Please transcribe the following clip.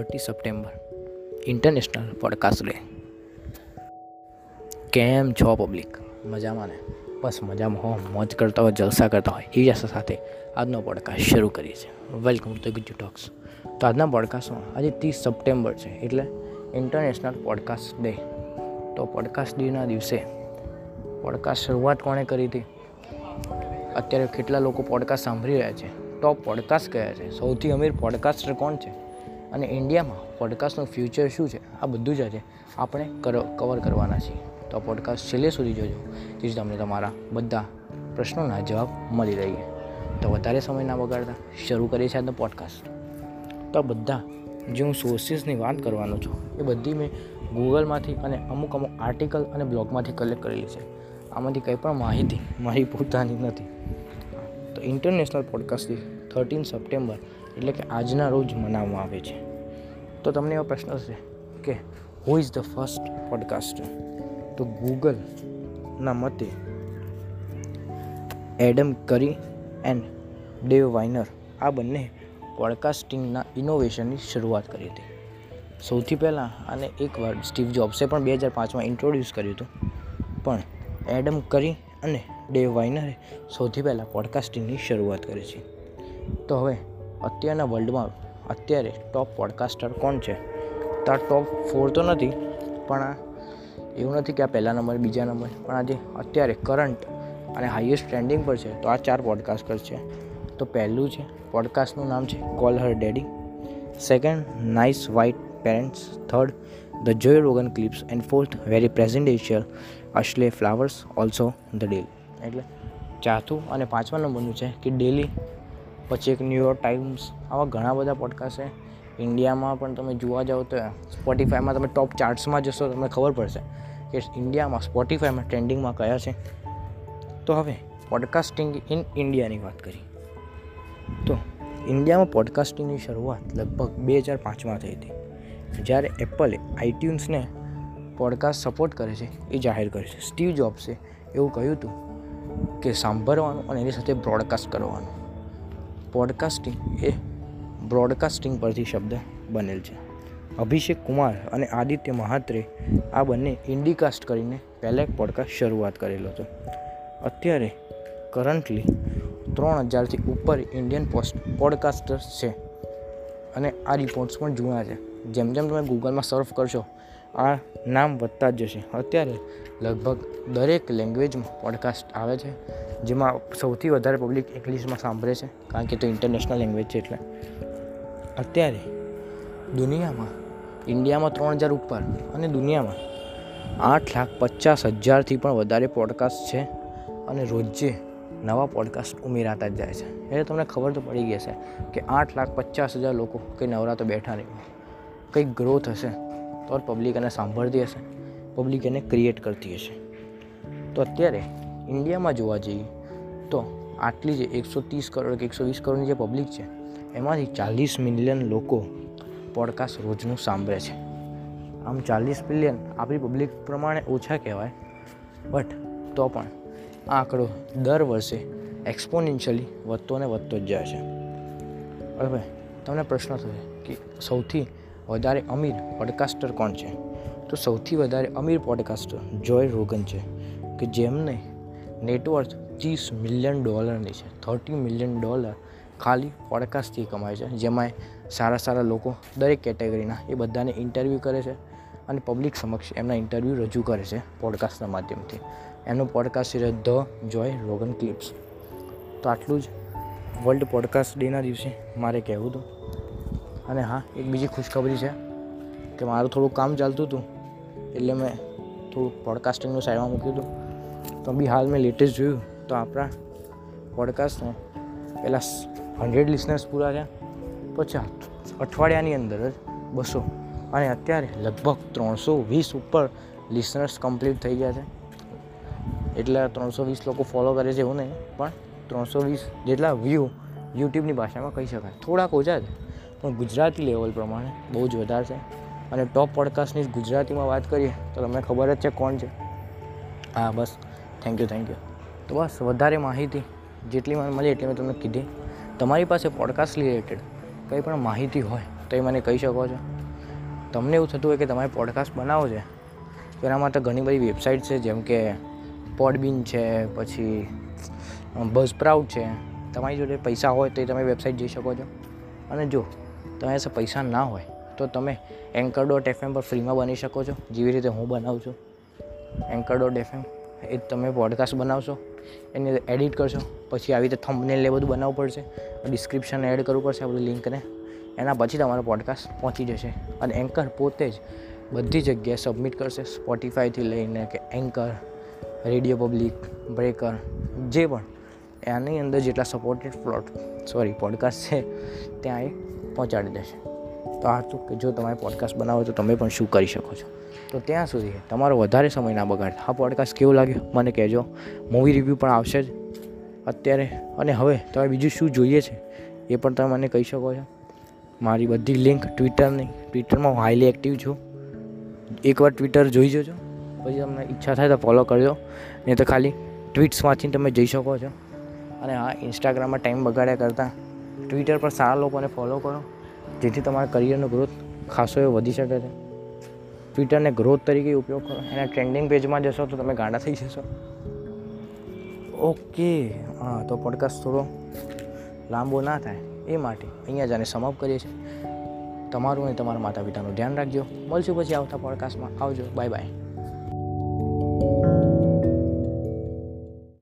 Thirty September international podcast day કેમ છો public મજામાં ને? બસ મજામાં હો. મોજ કરતા હોય, જલસા કરતા હોય. એવી આશા સાથે આજનો પોડકાસ્ટ શરૂ કરીએ છીએ. વેલકમ ટુ ગુજ્જુ ટોક્સ તો આજના પોડકાસ્ટમાં આજે ત્રીસ સપ્ટેમ્બર છે, એટલે ઇન્ટરનેશનલ પોડકાસ્ટ ડે તો પોડકાસ્ટ ડેના દિવસે પોડકાસ્ટ શરૂઆત કોણે કરી હતી? અત્યારે કેટલા લોકો પોડકાસ્ટ સાંભળી રહ્યા છે? ટોપ પોડકાસ્ટ કયા છે? સૌથી અમીર પોડકાસ્ટર કોણ છે? અને ઇન્ડિયામાં પોડકાસ્ટનું ફ્યુચર શું છે, આ બધું જ આજે આપણે કવર કરવાના છીએ. તો પોડકાસ્ટ છેલ્લે સુધી જોજો, જેથી તમને તમારા બધા પ્રશ્નોના જવાબ મળી રહીએ તો વધારે સમય ના બગાડતા, શરૂ કરીએ છીએ આજનો પોડકાસ્ટ. તો બધા, જે હું સોર્સિસની વાત કરવાનો છું, એ બધી મેં ગૂગલમાંથી અને અમુક અમુક આર્ટિકલ અને બ્લોગમાંથી કલેક્ટ કરેલી છે. આમાંથી કંઈ પણ માહિતી મારી પોતાની નથી. તો ઇન્ટરનેશનલ પોડકાસ્ટથી થર્ટીન સપ્ટેમ્બર એટલે કે આજના રોજ મનાવવામાં આવે છે. તો તમને એવો પ્રશ્ન હશે કે who is the first podcaster તો ગૂગલના મતે એડમ કરી એન્ડ ડેવ વાઇનર આ બંને પોડકાસ્ટિંગના ઇનોવેશનની શરૂઆત કરી હતી. સૌથી પહેલાં આને એકવાર સ્ટીવ જોબ્સે પણ બે હજાર પાંચમાં ઇન્ટ્રોડ્યુસ કર્યું હતું. પણ એડમ કરી અને ડેવ વાઇનરે સૌથી પહેલાં પોડકાસ્ટિંગની શરૂઆત કરી છે. તો હવે અત્યારના વર્લ્ડમાં અત્યારે ટોપ પોડકાસ્ટર કોણ છે? તો ટોપ ફોર તો નથી, પણ એવું નથી કે આ પહેલા નંબર બીજા નંબર પણ આજે અત્યારે કરંટ અને હાઈએસ્ટ ટ્રેન્ડિંગ પર છે, તો આ ચાર પોડકાસ્ટર છે. તો પહેલું છે પોડકાસ્ટનું નામ છે call her daddy second nice white parents third the Joe Rogan clips and fourth very presidential Ashley Flowers also the dell એટલે ચાથું અને પાંચમા નંબરનું છે, કે ડેલી પછી એક ન્યુયોર્ક ટાઈમ્સ આવા ઘણા બધા પોડકાસ્ટ છે. ઇન્ડિયામાં પણ તમે જોવા જાઓ તો સ્પોટિફાઈમાં તમે ટોપ ચાર્ટ્સમાં જશો તમને ખબર પડશે કે ઇન્ડિયામાં સ્પોટિફાઈમાં ટ્રેન્ડિંગમાં કયા છે. તો હવે પોડકાસ્ટિંગ ઇન ઇન્ડિયાની વાત કરી તો ઇન્ડિયામાં પોડકાસ્ટિંગની શરૂઆત લગભગ બે હજાર પાંચમાં થઈ હતી. જ્યારે એપલે આઈટ્યુન્સને પોડકાસ્ટ સપોર્ટ કરે છે એ જાહેર કરે છે. સ્ટીવ જોબ્સે એવું કહ્યું હતું કે સાંભળવાનું અને એની સાથે બ્રોડકાસ્ટ કરવાનું. પોડકાસ્ટિંગ એ બ્રોડકાસ્ટિંગ પરથી શબ્દ બનેલ છે. અભિષેક કુમાર અને આદિત્ય મહાત્રે આ બંને ઇન્ડિકાસ્ટ કરીને પહેલાં એક પોડકાસ્ટ શરૂઆત કરેલો હતો. અત્યારે કરન્ટલી ત્રણ હજારથી ઉપર ઇન્ડિયન પોસ્ટ પોડકાસ્ટર્સ છે અને આ રિપોર્ટ્સ પણ જૂના છે. જેમ જેમ તમે ગૂગલમાં સર્ફ કરશો, આ નામ વધતા જ જશે. અત્યારે લગભગ દરેક લેંગ્વેજમાં પોડકાસ્ટ આવે છે. જેમાં સૌથી વધારે પબ્લિક ઇંગ્લિશમાં સાંભળે છે, કારણ કે તો ઇન્ટરનેશનલ લેંગ્વેજ છે એટલે. અત્યારે દુનિયામાં, ઇન્ડિયામાં ત્રણ હજાર ઉપર અને દુનિયામાં આઠ લાખ પચાસ હજારથી પણ વધારે પોડકાસ્ટ છે અને રોજે નવા પોડકાસ્ટ ઉમેરાતા જ જાય છે. એટલે તમને ખબર તો પડી ગઈ હશે કે આઠ લાખ પચાસ હજાર લોકો કંઈ નવરા તો બેઠા નહીં. કંઈક ગ્રોથ હશે તો પબ્લિક એને સાંભળતી હશે પબ્લિક એને ક્રિએટ કરતી હશે. તો અત્યારે ઇન્ડિયામાં જોવા જઈએ તો આટલી જે એકસો ત્રીસ કરોડ કે એકસો વીસ કરોડની જે પબ્લિક છે, એમાંથી ચાલીસ મિલિયન લોકો પોડકાસ્ટ રોજનું સાંભળે છે. આમ ચાલીસ મિલિયન આપણી પબ્લિક પ્રમાણે ઓછા કહેવાય બટ તો પણ આ આંકડો દર વર્ષે એક્સપોનેન્શિયલી વધતો ને વધતો જ જાય છે. હવે તમને પ્રશ્ન થશે કે સૌથી વધારે અમીર પોડકાસ્ટર કોણ છે? તો સૌથી વધારે અમીર પોડકાસ્ટર જોય રોગન છે, કે જેમને નેટવર્થ ત્રીસ મિલિયન ડોલરની છે. થર્ટી મિલિયન ડોલર ખાલી પોડકાસ્ટથી કમાય છે. જેમાં સારા સારા લોકો દરેક કેટેગરીના એ બધાને ઇન્ટરવ્યૂ કરે છે અને પબ્લિક સમક્ષ એમના ઇન્ટરવ્યૂ રજૂ કરે છે પોડકાસ્ટના માધ્યમથી. એમનું પોડકાસ્ટ છે ધ જોય રોગન ક્લિપ્સ તો આટલું જ વર્લ્ડ પોડકાસ્ટ ડેના દિવસે મારે કહેવું હતું. અને હા, એક બીજી ખુશખબરી છે કે મારું થોડું કામ ચાલતું હતું એટલે મેં થોડું પોડકાસ્ટિંગનું સાઈડમાં મૂક્યું હતું. તો બી હાલ મેં લેટેસ્ટ જોયું. તો આપણા પોડકાસ્ટને પહેલાં હંડ્રેડ લિસનર્સ પૂરા થયા. પછી અઠવાડિયાની અંદર જ બસો. અને અત્યારે લગભગ ત્રણસો વીસ ઉપર લિસનર્સ કમ્પ્લીટ થઈ ગયા છે. એટલે ત્રણસો વીસ લોકો ફોલો કરે છે એવું નહીં, પણ ત્રણસો વીસ જેટલા વ્યૂ યુટ્યુબની ભાષામાં કહી શકાય. થોડાક ઓછા છે, પણ ગુજરાતી લેવલ પ્રમાણે બહુ જ વધારે છે. અને ટોપ પોડકાસ્ટની ગુજરાતીમાં વાત કરીએ, તો તમને ખબર જ છે કોણ છે? હા, બસ. થેન્ક યુ થેન્ક યુ તો બસ, વધારે માહિતી જેટલી મને મળી એટલી મેં તમને કીધી. તમારી પાસે પોડકાસ્ટ રિલેટેડ કંઈ પણ માહિતી હોય, તો એ મને કહી શકો છો. તમને એવું થતું હોય કે તમારે પોડકાસ્ટ બનાવો છે, તો એના માટે ઘણી બધી વેબસાઇટ છે, જેમ કે પોડબીન છે, પછી બઝપ્રાઉડ છે. તમારી જોડે પૈસા હોય તો એ તમે વેબસાઇટ જઈ શકો છો. અને જો તમારી પાસે પૈસા ના હોય, તો તમે એન્કર ડોટ એફએમ પર ફ્રીમાં બની શકો છો. જેવી રીતે હું બનાવું છું. એન્કર ડોટ એફએમ એ તમે પોડકાસ્ટ બનાવશો, એની એડિટ કરશો, પછી આવી રીતે થંબનેલ એ બધું બનાવવું પડશે ડિસ્ક્રિપ્શન એડ કરવું પડશે આ બધું લિંકને એના પછી તમારો પોડકાસ્ટ પહોંચી જશે. અને એન્કર પોતે જ બધી જગ્યાએ સબમિટ કરશે સ્પોટિફાઈથી લઈને કે એન્કર રેડિયો પબ્લિક બ્રેકર જે પણ. એની અંદર જેટલા સપોર્ટેડ પ્લોટ સોરી પોડકાસ્ટ છે, ત્યાં એ પહોંચાડી દેશે. તો આ હતું કે જો તમારે પોડકાસ્ટ બનાવો તો તમે પણ શું કરી શકો છો? તો ત્યાં સુધી તમારો વધારે સમય ના બગાડ આ પોડકાસ્ટ કેવું લાગ્યું? મને કહેજો. મૂવી રિવ્યૂ પણ આવશે જ અત્યારે. અને હવે તમે બીજું શું જોઈએ છે? એ પણ તમે મને કહી શકો છો. મારી બધી લિંક ટ્વિટરની ટ્વિટરમાં હું હાઈલી એક્ટિવ છું. એકવાર ટ્વિટર જોઈ જજો. પછી તમને ઈચ્છા થાય તો ફોલો કરજો. નહીં તો ખાલી ટ્વીટ્સ વાંચીને તમે જઈ શકો છો. અને હા ઇન્સ્ટાગ્રામમાં ટાઈમ બગાડ્યા કરતાં. ટ્વિટર પર સારા લોકોને ફોલો કરો. જેથી તમારા કરિયરનો ગ્રોથ ખાસો એવો વધી શકે છે. ટ્વિટરને ગ્રોથ તરીકે ઉપયોગ કરો. એના ટ્રેન્ડિંગ પેજમાં જશો તો તમે ગાંડા થઈ જશો. ઓકે હા, તો પોડકાસ્ટ થોડો લાંબો ના થાય. એ માટે અહીંયા જ આને સમાપ્ત કરીએ છીએ. તમારું અને તમારા માતા પિતાનું ધ્યાન રાખજો. મળશું પછી આવતા પોડકાસ્ટમાં આવજો. Bye bye